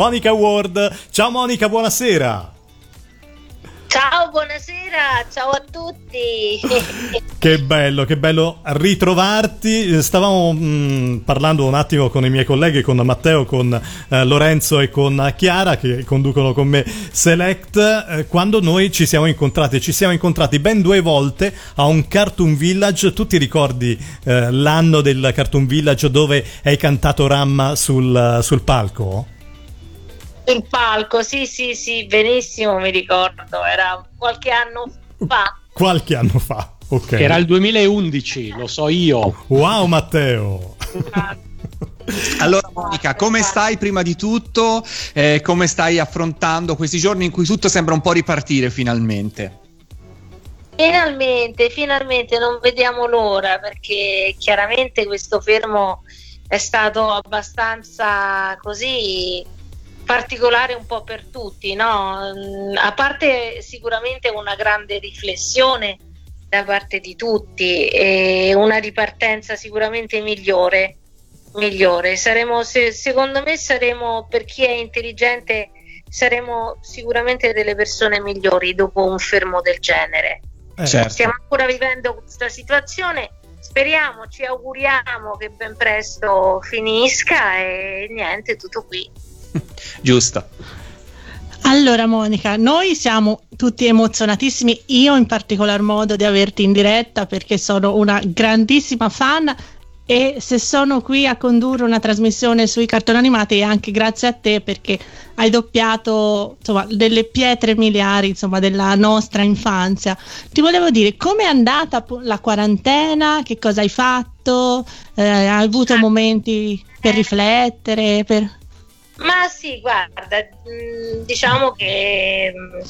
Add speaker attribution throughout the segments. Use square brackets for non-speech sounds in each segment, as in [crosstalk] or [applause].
Speaker 1: Monica Ward. Ciao Monica, buonasera.
Speaker 2: Ciao, buonasera, ciao a tutti. [laughs]
Speaker 1: che bello, che bello ritrovarti. Stavamo mh, mm, parlando un attimo con i miei colleghi, con Matteo, con eh, Lorenzo e con Chiara che conducono con me Select, eh, quando noi ci siamo incontrati. Ci siamo incontrati ben due volte a un Cartoon Village. Tu ti ricordi eh, l'anno del Cartoon Village dove hai cantato Ramma sul, sul palco?
Speaker 2: Sul palco, sì, sì, sì, benissimo, mi ricordo, era qualche anno fa.
Speaker 1: Qualche anno fa, ok.
Speaker 3: Era il 2011, lo so io.
Speaker 1: Wow, Matteo.
Speaker 4: Allora Monica, come stai prima di tutto? Eh, come stai affrontando questi giorni in cui tutto sembra un po' ripartire finalmente?
Speaker 2: Finalmente, finalmente non vediamo l'ora perché chiaramente questo fermo è stato abbastanza così particolare un po' per tutti, no? Mm, a parte sicuramente una grande riflessione da parte di tutti e una ripartenza sicuramente migliore. migliore. Saremo, se, secondo me saremo, per chi è intelligente, saremo sicuramente delle persone migliori dopo un fermo del genere. Eh, certo. Stiamo ancora vivendo questa situazione, speriamo, ci auguriamo che ben presto finisca e niente, tutto qui. [laughs]
Speaker 4: Giusto.
Speaker 5: Allora Monica, noi siamo tutti emozionatissimi, io in particolar modo di averti in diretta perché sono una grandissima fan e se sono qui a condurre una trasmissione sui cartoni animati è anche grazie a te perché hai doppiato insomma, delle pietre miliari insomma, della nostra infanzia. Ti volevo dire com'è andata la quarantena, che cosa hai fatto, eh, hai avuto momenti per riflettere? Per...
Speaker 2: Ma sì, guarda, mm, diciamo che mm,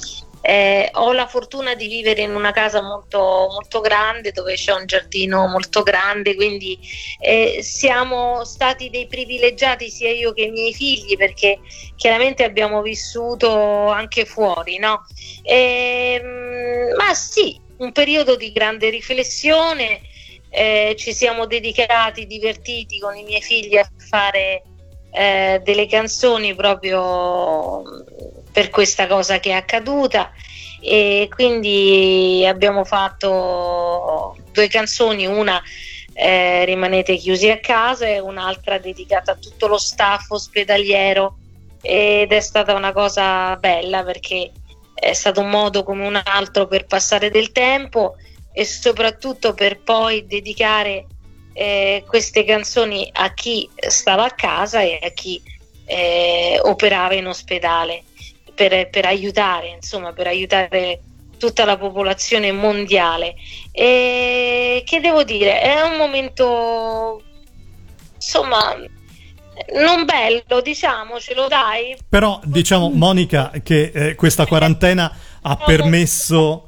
Speaker 2: eh, ho la fortuna di vivere in una casa molto, molto grande dove c'è un giardino molto grande, quindi eh, siamo stati dei privilegiati sia io che i miei figli perché chiaramente abbiamo vissuto anche fuori, no? E, ehm, ma sì, un periodo di grande riflessione, eh, ci siamo dedicati, divertiti con i miei figli a fare eh, delle canzoni proprio per questa cosa che è accaduta. E quindi abbiamo fatto due canzoni, una eh, Rimanete chiusi a casa e un'altra dedicata a tutto lo staff ospedaliero. Ed è stata una cosa bella perché è stato un modo come un altro per passare del tempo e soprattutto per poi dedicare eh, queste canzoni a chi stava a casa e a chi eh, operava in ospedale per, per, aiutare, insomma, per aiutare tutta la popolazione mondiale. E che devo dire, è un momento insomma non bello, diciamocelo, dai.
Speaker 1: Però diciamo Monica che eh, questa quarantena ha permesso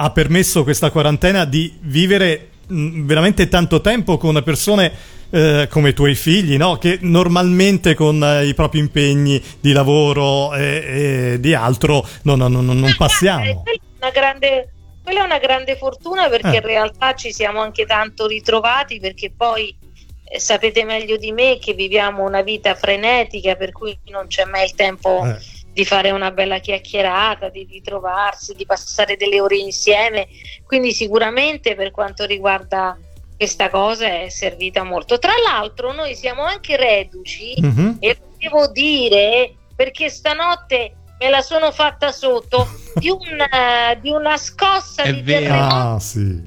Speaker 1: ha permesso questa quarantena di vivere veramente tanto tempo con persone eh, come i tuoi figli, no? che normalmente con eh, i propri impegni di lavoro e, e di altro no, no, non passiamo.
Speaker 2: Una grande, quella è una grande fortuna perché eh. in realtà ci siamo anche tanto ritrovati perché poi eh, sapete meglio di me che viviamo una vita frenetica per cui non c'è mai il tempo eh di fare una bella chiacchierata, di ritrovarsi, di passare delle ore insieme. Quindi sicuramente per quanto riguarda questa cosa è servita molto. Tra l'altro noi siamo anche reduci mm-hmm. e devo dire perché stanotte me la sono fatta sotto di una, di una scossa è di terremoto ah, sì.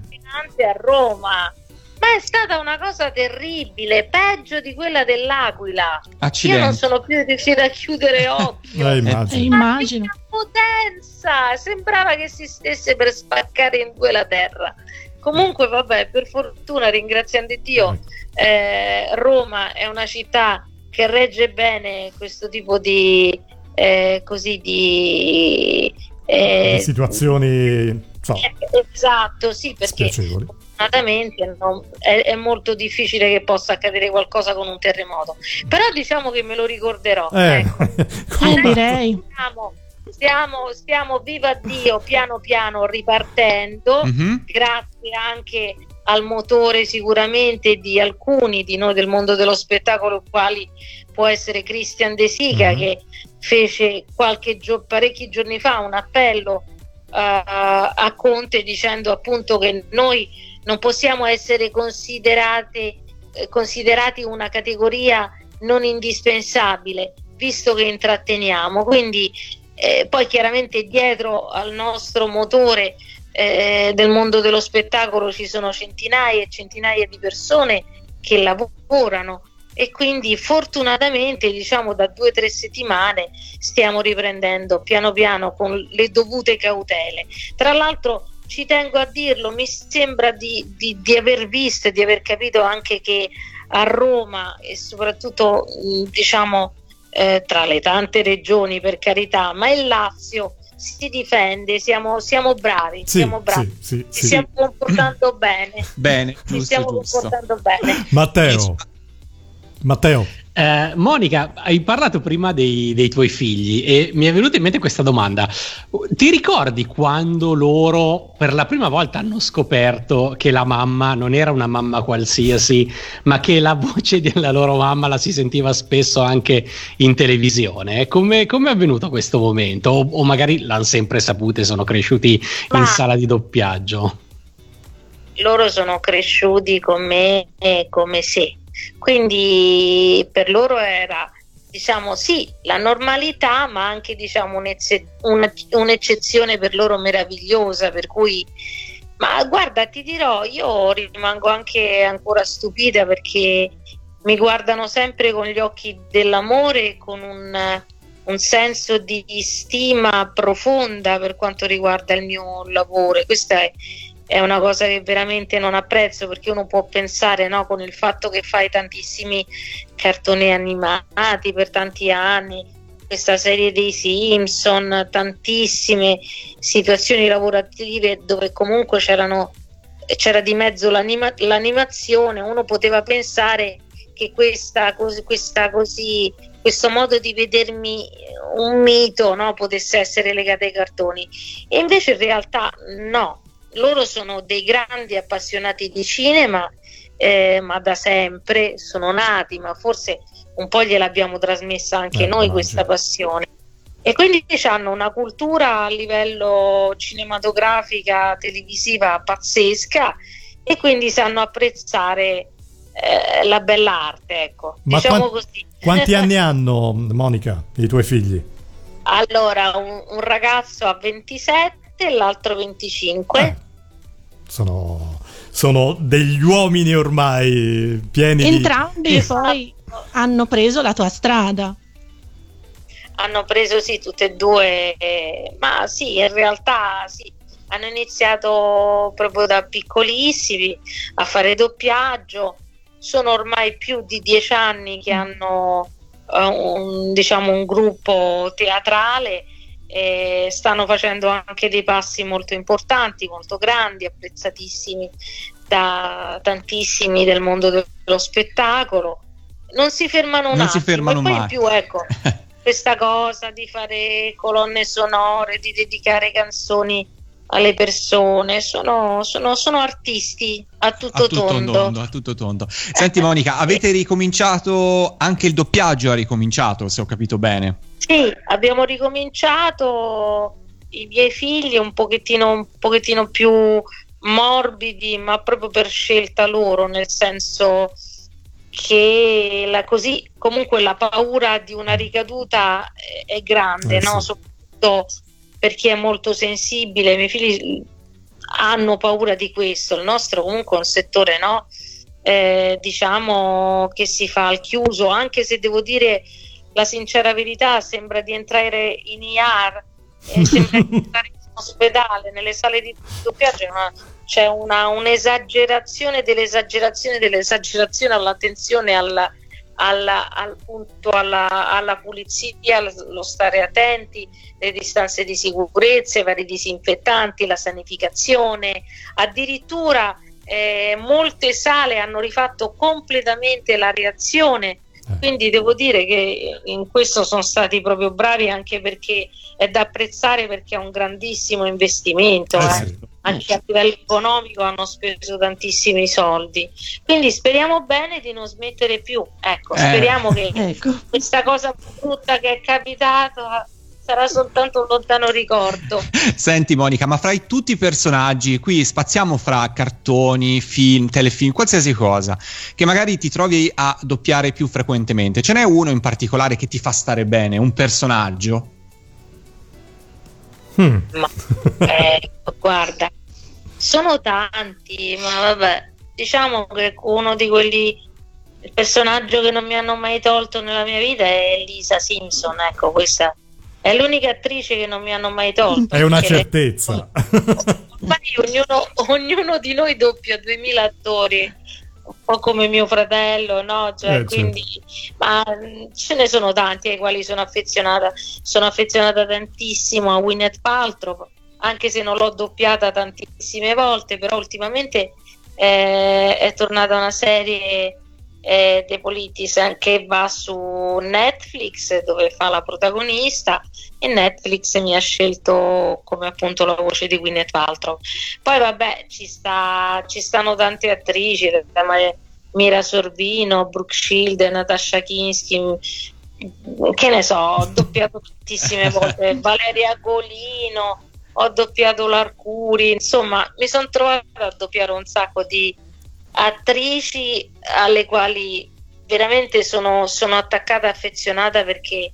Speaker 2: a Roma ma è stata una cosa terribile, peggio di quella dell'Aquila. Accidenti. Io non sono più riuscita a chiudere occhio.
Speaker 1: eh, immagino.
Speaker 5: Eh, immagino.
Speaker 2: potenza! Sembrava che si stesse per spaccare in due la terra. Comunque, vabbè, per fortuna, ringraziando Dio, eh, Roma è una città che regge bene questo tipo di, eh, così di,
Speaker 1: eh, di situazioni so,
Speaker 2: esatto, sì, perché spiacevoli fortunatamente non, è, è, molto difficile che possa accadere qualcosa con un terremoto. Però diciamo che me lo ricorderò.
Speaker 1: Eh,
Speaker 2: ecco. [laughs]
Speaker 5: eh, direi.
Speaker 2: Stiamo, stiamo, stiamo, viva Dio, piano piano ripartendo, mm-hmm. grazie anche al motore sicuramente di alcuni di noi del mondo dello spettacolo, quali può essere Christian De Sica mm-hmm. che fece qualche gio- parecchi giorni fa un appello uh, a Conte dicendo appunto che noi non possiamo essere eh, considerati una categoria non indispensabile visto che intratteniamo. Quindi eh, poi chiaramente dietro al nostro motore eh, del mondo dello spettacolo ci sono centinaia e centinaia di persone che lavorano e quindi fortunatamente diciamo da due o tre settimane stiamo riprendendo piano piano con le dovute cautele. Tra l'altro ci tengo a dirlo, mi sembra di, di, di aver visto e di aver capito anche che a Roma e soprattutto diciamo eh, tra le tante regioni per carità, ma il Lazio si difende, siamo, siamo bravi, sì, siamo bravi, sì, sì, ci stiamo comportando bene.
Speaker 4: Bene,
Speaker 2: ci stiamo
Speaker 4: giusto.
Speaker 2: comportando bene.
Speaker 1: Matteo, Matteo.
Speaker 3: Eh, Monica, hai parlato prima dei, dei, tuoi figli e mi è venuta in mente questa domanda. Ti ricordi quando loro per la prima volta hanno scoperto che la mamma non era una mamma qualsiasi, ma che la voce della loro mamma la si sentiva spesso anche in televisione? Come, come è avvenuto questo momento? O, o magari l'hanno sempre saputo e sono cresciuti ma... in sala di doppiaggio?
Speaker 2: Loro sono cresciuti con me e come se quindi per loro era diciamo sì la normalità ma anche diciamo un'ecce- una, un'eccezione per loro meravigliosa per cui ma guarda ti dirò io rimango anche ancora stupita perché mi guardano sempre con gli occhi dell'amore con un, un senso di stima profonda per quanto riguarda il mio lavoro. Questa è è una cosa che veramente non apprezzo perché uno può pensare no, con il fatto che fai tantissimi cartoni animati per tanti anni, questa serie dei Simpson, tantissime situazioni lavorative dove comunque c'era di mezzo l'anima, l'animazione, uno poteva pensare che questa, questa così, questo modo di vedermi un mito no, potesse essere legato ai cartoni. E invece in realtà no, loro sono dei grandi appassionati di cinema, eh, ma da sempre sono nati, ma forse un po' gliel'abbiamo trasmessa anche eh, noi no, questa passione. E quindi hanno una cultura a livello cinematografica, televisiva pazzesca e quindi sanno apprezzare eh, la bella arte, ecco.
Speaker 1: Ma diciamo quant- così. Quanti anni [laughs] hanno, Monica, i tuoi figli?
Speaker 2: Allora, un, un ragazzo ha 27 e l'altro 25. Eh,
Speaker 1: sono, sono, degli uomini ormai pieni
Speaker 5: Entrambi
Speaker 1: di...
Speaker 5: Entrambi poi hanno preso la tua strada.
Speaker 2: Hanno preso sì, tutte e due, eh, ma sì, in realtà sì, hanno iniziato proprio da piccolissimi a fare doppiaggio. Sono ormai più di dieci anni che hanno uh, un, diciamo, un gruppo teatrale eh, stanno facendo anche dei passi molto importanti, molto grandi, apprezzatissimi da tantissimi del mondo dello spettacolo. Non si fermano un
Speaker 4: non
Speaker 2: attimo,
Speaker 4: si fermano
Speaker 2: e poi
Speaker 4: mai.
Speaker 2: in più ecco [laughs] questa cosa di fare colonne sonore, di dedicare canzoni alle persone, sono, sono, sono artisti a tutto, a tutto tondo. tondo.
Speaker 4: A tutto tondo. Senti Monica, avete ricominciato anche il doppiaggio, ha ricominciato se ho capito bene.
Speaker 2: Sì, abbiamo ricominciato i miei figli un pochettino, un pochettino più morbidi, ma proprio per scelta loro, nel senso che la, così comunque la paura di una ricaduta è, è grande, eh, no? sì. soprattutto per chi è molto sensibile. I miei figli hanno paura di questo, il nostro comunque è un settore no? eh, diciamo che si fa al chiuso, anche se devo dire la sincera verità sembra di entrare in IAR, eh, [laughs] sembra di entrare in ospedale, nelle sale di doppiaggio una, c'è una, un'esagerazione dell'esagerazione dell'esagerazione all'attenzione alla, alla, al punto, alla, alla pulizia, allo stare attenti, le distanze di sicurezza, i vari disinfettanti, la sanificazione, addirittura eh, molte sale hanno rifatto completamente la reazione. Quindi devo dire che in questo sono stati proprio bravi anche perché è da apprezzare perché è un grandissimo investimento. Eh, eh. Anche a livello economico hanno speso tantissimi soldi. Quindi speriamo bene di non smettere più. Ecco, eh. speriamo che [laughs] ecco. questa cosa brutta che è capitata sarà soltanto un lontano ricordo.
Speaker 4: Senti Monica, ma fra tutti i personaggi, qui spaziamo fra cartoni, film, telefilm, qualsiasi cosa, che magari ti trovi a doppiare più frequentemente, ce n'è uno in particolare che ti fa stare bene, un personaggio?
Speaker 2: Hmm. Ma, eh, guarda, sono tanti, ma vabbè, diciamo che uno di quelli il personaggio che non mi hanno mai tolto nella mia vita è Lisa Simpson, ecco, questa è l'unica attrice che non mi hanno mai tolto.
Speaker 1: È una certezza.
Speaker 2: ognuno, ognuno, di noi doppia 2000 attori, un po' come mio fratello, no? Cioè, eh, quindi, certo. ma ce ne sono tanti ai quali sono affezionata. Sono affezionata tantissimo a Winnet Paltrow, anche se non l'ho doppiata tantissime volte, però ultimamente eh, è tornata una serie eh, The Politician che va su Netflix dove fa la protagonista e Netflix mi ha scelto come appunto la voce di Gwyneth Paltrow. Poi vabbè ci, sta, ci stanno tante attrici Mira Sorvino, Brooke Shield, Natasha Kinski che ne so, ho doppiato tantissime [laughs] volte Valeria Golino ho doppiato l'Arcuri insomma mi sono trovata a doppiare un sacco di attrici alle quali veramente sono, sono attaccata e affezionata perché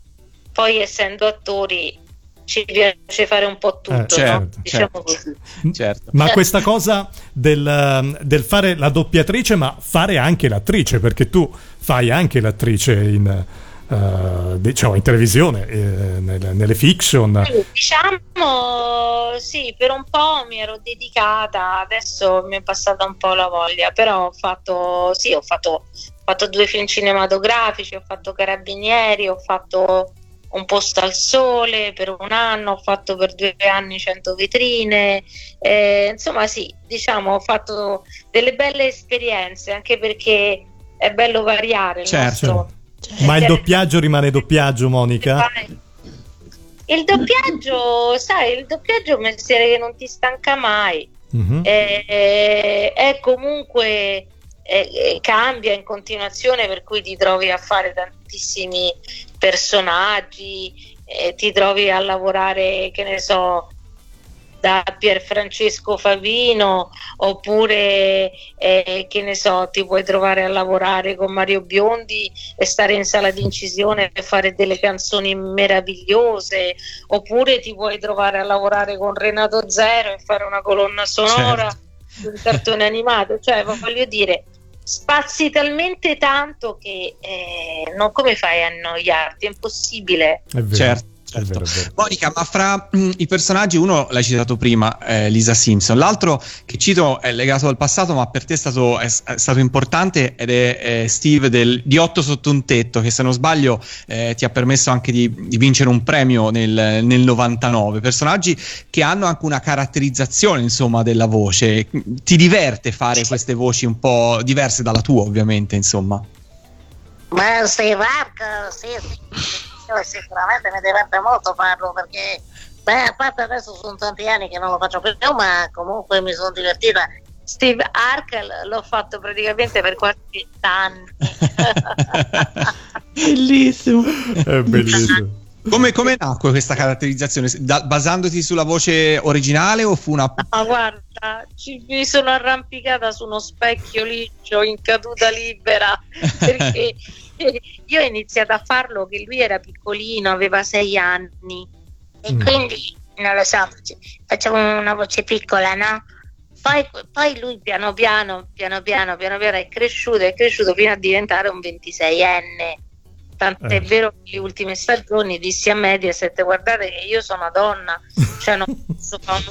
Speaker 2: poi essendo attori ci piace fare un po' tutto, eh, certo, no? diciamo certo. così.
Speaker 1: Certo. Ma questa cosa del, del, fare la doppiatrice, ma fare anche l'attrice, perché tu fai anche l'attrice in, Uh, diciamo in televisione, eh, nelle, nelle, fiction.
Speaker 2: Diciamo sì, per un po' mi ero dedicata, adesso mi è passata un po' la voglia, però ho fatto, sì, ho fatto, ho fatto due film cinematografici, ho fatto Carabinieri, ho fatto un posto al sole per un anno, ho fatto per due anni 100 vetrine, eh, insomma sì, diciamo ho fatto delle belle esperienze anche perché è bello variare il certo. nostro
Speaker 1: ma il doppiaggio rimane doppiaggio, Monica?
Speaker 2: Il doppiaggio, sai, il doppiaggio è un mestiere che non ti stanca mai. Uh-huh. È, è, comunque è, cambia in continuazione, per cui ti trovi a fare tantissimi personaggi, ti trovi a lavorare, che ne so, da Pierfrancesco Favino oppure eh, che ne so ti puoi trovare a lavorare con Mario Biondi e stare in sala di incisione e fare delle canzoni meravigliose oppure ti puoi trovare a lavorare con Renato Zero e fare una colonna sonora certo. un cartone animato? Cioè voglio dire spazi talmente tanto che eh, non come fai a annoiarti? È impossibile.
Speaker 4: È certo Certo. È vero, è vero. Monica, ma fra mh, mm, i personaggi, uno l'hai citato prima, eh, Lisa Simpson, l'altro che cito è legato al passato, ma per te è stato, è, è stato importante ed è, è Steve del, di Otto sotto un tetto, che se non sbaglio eh, ti ha permesso anche di, di vincere un premio nel, nel, 99. Personaggi che hanno anche una caratterizzazione, insomma, della voce. Ti diverte fare queste voci un po' diverse dalla tua, ovviamente, insomma.
Speaker 2: Ma Steve Harker, sì, sì io sicuramente mi diverte molto farlo perché, beh, a parte adesso sono tanti anni che non lo faccio più, ma comunque mi sono divertita. Steve Arkel l'ho fatto praticamente per qualche anni. [laughs]
Speaker 5: bellissimo.
Speaker 1: È bellissimo.
Speaker 4: Come, come, nacque questa caratterizzazione? Da, basandoti sulla voce originale o fu una...
Speaker 2: No, guarda, ci, mi sono arrampicata su uno specchio liscio in caduta libera [laughs] perché io ho iniziato a farlo che lui era piccolino, aveva sei anni e mm. quindi non lo so, facciamo una voce piccola, no? Poi, poi, lui piano piano, piano piano, piano piano è cresciuto, è cresciuto fino a diventare un 26enne. Tant'è eh. vero che le ultime stagioni dissi a Mediaset, guardate che io sono donna, cioè non [laughs] posso fare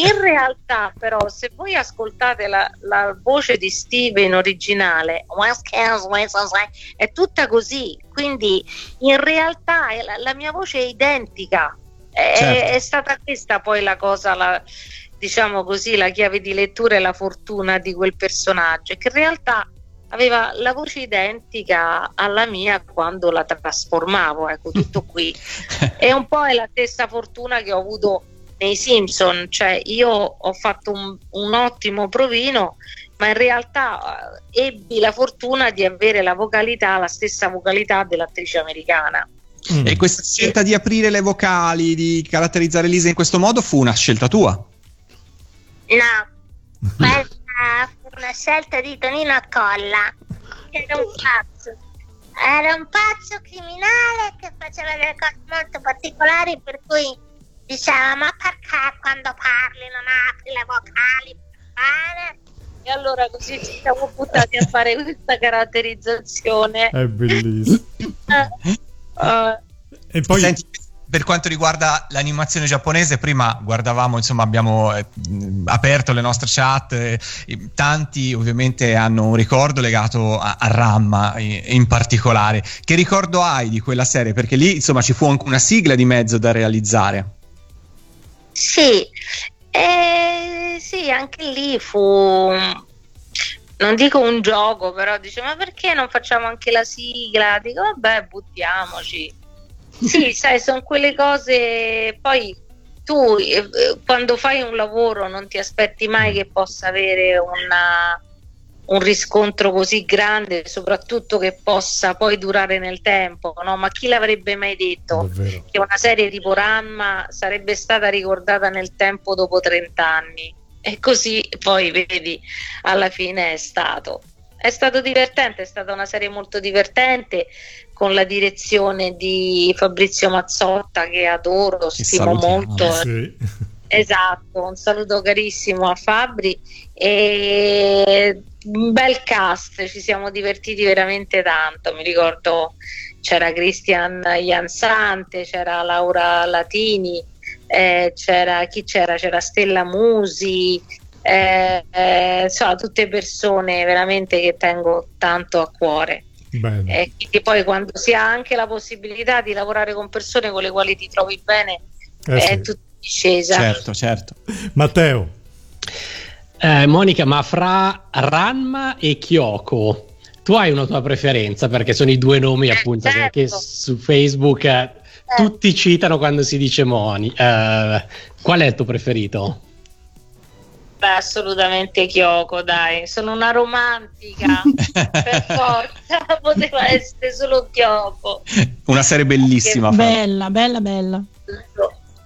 Speaker 2: in realtà, però, se voi ascoltate la, la voce di Steve in originale, è tutta così. Quindi, in realtà, la, la mia voce è identica. È, certo. è, stata questa poi la cosa, la, diciamo così, la chiave di lettura e la fortuna di quel personaggio, che in realtà aveva la voce identica alla mia quando la trasformavo, ecco, tutto qui. [laughs] e un po' è la stessa fortuna che ho avuto nei Simpson, cioè io ho fatto un, un ottimo provino, ma in realtà eh, ebbi la fortuna di avere la vocalità, la stessa vocalità dell'attrice americana.
Speaker 4: Mm. E questa scelta di aprire le vocali, di caratterizzare Lisa in questo modo fu una scelta tua?
Speaker 6: No, questa fu una scelta di Tonino Colla, che era un pazzo. Era un pazzo criminale che faceva delle cose molto particolari per cui diceva ma perché quando parli non apri le vocali? Bene.
Speaker 2: E allora così ci siamo buttati a fare questa caratterizzazione.
Speaker 1: È bellissimo.
Speaker 4: uh, [laughs] e poi... Senti, per quanto riguarda l'animazione giapponese, prima guardavamo, insomma, abbiamo eh, aperto le nostre chat, eh, tanti ovviamente hanno un ricordo legato a, a Ramma in, in, particolare. Che ricordo hai di quella serie? Perché lì, insomma, ci fu anche una sigla di mezzo da realizzare.
Speaker 2: Sì, eh, sì, anche lì fu non dico un gioco, però dice ma perché non facciamo anche la sigla? Dico vabbè, buttiamoci. Sì, [laughs] sai, sono quelle cose. Poi tu eh, quando fai un lavoro non ti aspetti mai che possa avere una, un riscontro così grande, soprattutto che possa poi durare nel tempo. No? Ma chi l'avrebbe mai detto Davvero. che una serie tipo Ramma sarebbe stata ricordata nel tempo dopo 30 anni? E così poi vedi, alla fine è stato. È stato divertente, è stata una serie molto divertente con la direzione di Fabrizio Mazzotta che adoro, che stimo molto. Sì. Esatto, un saluto carissimo a Fabri e un bel cast, ci siamo divertiti veramente tanto. Mi ricordo c'era Christian Jansante, c'era Laura Latini, eh, c'era chi c'era? C'era Stella Musi, eh, eh, insomma, tutte persone veramente che tengo tanto a cuore. Bene. E quindi poi quando si ha anche la possibilità di lavorare con persone con le quali ti trovi bene, eh è sì. tutta discesa.
Speaker 4: Certo, certo.
Speaker 1: Matteo.
Speaker 3: Eh, Monica, ma fra Ranma e Kyoko, tu hai una tua preferenza perché sono i due nomi eh, appunto certo. che su Facebook eh, eh. tutti citano quando si dice Moni. qual è il tuo preferito?
Speaker 2: Beh, assolutamente Kyoko, dai, sono una romantica, [laughs] per forza, [laughs] poteva essere solo Kyoko.
Speaker 4: Una serie bellissima.
Speaker 5: Bella, bella, bella.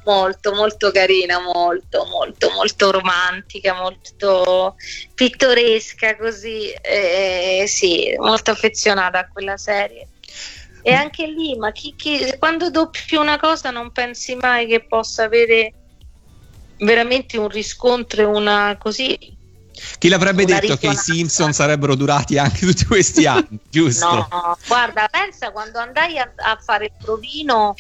Speaker 2: Molto, molto carina, molto, molto, molto romantica, molto pittoresca, così, eh, sì, molto affezionata a quella serie. E anche lì, ma chi, chi, quando doppi una cosa non pensi mai che possa avere veramente un riscontro e una così.
Speaker 4: Chi l'avrebbe detto che i Simpson sarebbero durati anche tutti questi anni, giusto?
Speaker 2: No, guarda, pensa quando andai a, a fare il provino,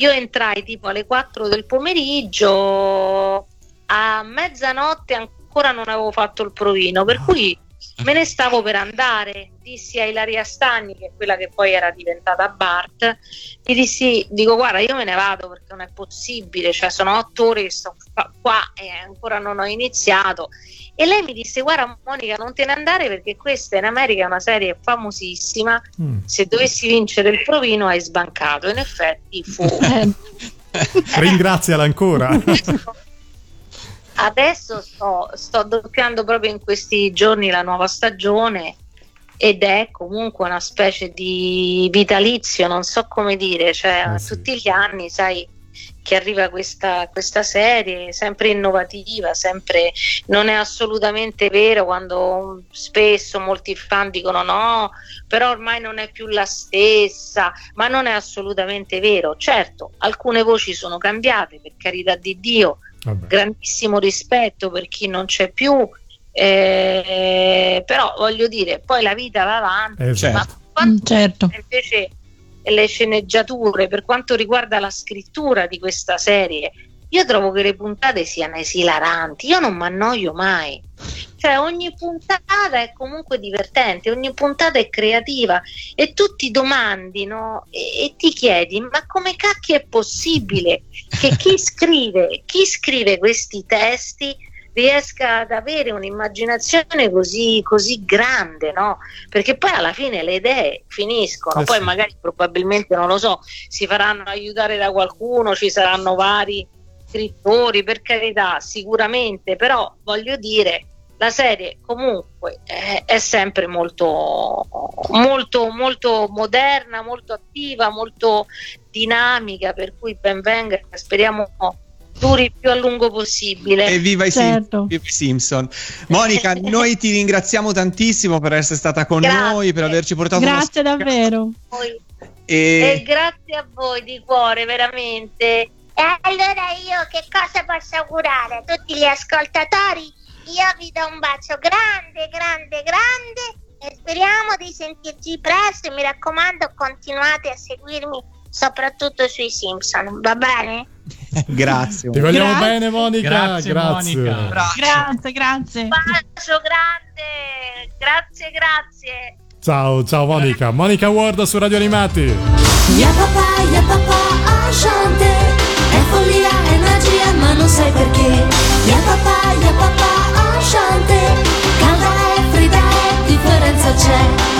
Speaker 2: io entrai tipo alle 4 del pomeriggio, a mezzanotte ancora non avevo fatto il provino, per cui me ne stavo per andare, dissi a Ilaria Stagni, che è quella che poi era diventata Bart, gli dissi, dico guarda io me ne vado perché non è possibile, cioè sono otto ore che sto qua e ancora non ho iniziato. E lei mi disse guarda Monica non te ne andare perché questa in America è una serie famosissima, mm. se dovessi vincere il provino hai sbancato, in effetti fu... [laughs]
Speaker 1: Ringraziala ancora. [laughs]
Speaker 2: adesso sto, sto doppiando proprio in questi giorni la nuova stagione ed è comunque una specie di vitalizio, non so come dire, cioè ah, sì. tutti gli anni, sai, che arriva questa, questa, serie, sempre innovativa, sempre non è assolutamente vero quando spesso molti fan dicono no, però ormai non è più la stessa, ma non è assolutamente vero. Certo, alcune voci sono cambiate, per carità di Dio, Vabbè. grandissimo rispetto per chi non c'è più, eh, però voglio dire, poi la vita va avanti,
Speaker 1: eh, certo.
Speaker 2: ma quanto certo. invece le sceneggiature, per quanto riguarda la scrittura di questa serie, io trovo che le puntate siano esilaranti, io non mi annoio mai. Cioè ogni puntata è comunque divertente, ogni puntata è creativa e tu ti domandi no? e, e, ti chiedi ma come cacchio è possibile che chi [laughs] scrive, chi scrive questi testi riesca ad avere un'immaginazione così, così grande, no? Perché poi alla fine le idee finiscono, eh poi sì. magari probabilmente non lo so, si faranno aiutare da qualcuno, ci saranno vari scrittori, per carità, sicuramente, però voglio dire, la serie comunque è, è, sempre molto, molto, molto moderna, molto attiva, molto dinamica, per cui ben venga, speriamo duri più a lungo possibile.
Speaker 4: E viva i, certo. Sim- Simpson. Monica, [laughs] noi ti ringraziamo tantissimo per essere stata con grazie. noi, per averci portato
Speaker 5: Grazie davvero.
Speaker 2: E... e grazie a voi di cuore, veramente.
Speaker 6: E allora io che cosa posso augurare a tutti gli ascoltatori? Io vi do un bacio grande, grande, grande e speriamo di sentirci presto mi raccomando continuate a seguirmi soprattutto sui Simpson, va bene? [laughs]
Speaker 4: grazie.
Speaker 1: Ti vogliamo grazie. bene Monica,
Speaker 3: grazie. Grazie,
Speaker 5: Monica. grazie. grazie.
Speaker 2: Un bacio grande, grazie, grazie.
Speaker 1: Ciao, ciao Monica. Monica Ward su Radio Animati.
Speaker 7: Ya papà, ya papà, Ashante. È follia, è magia, ma non sai perché. Ya papà, ya papà, Ashante. Calda e fredda differenza c'è.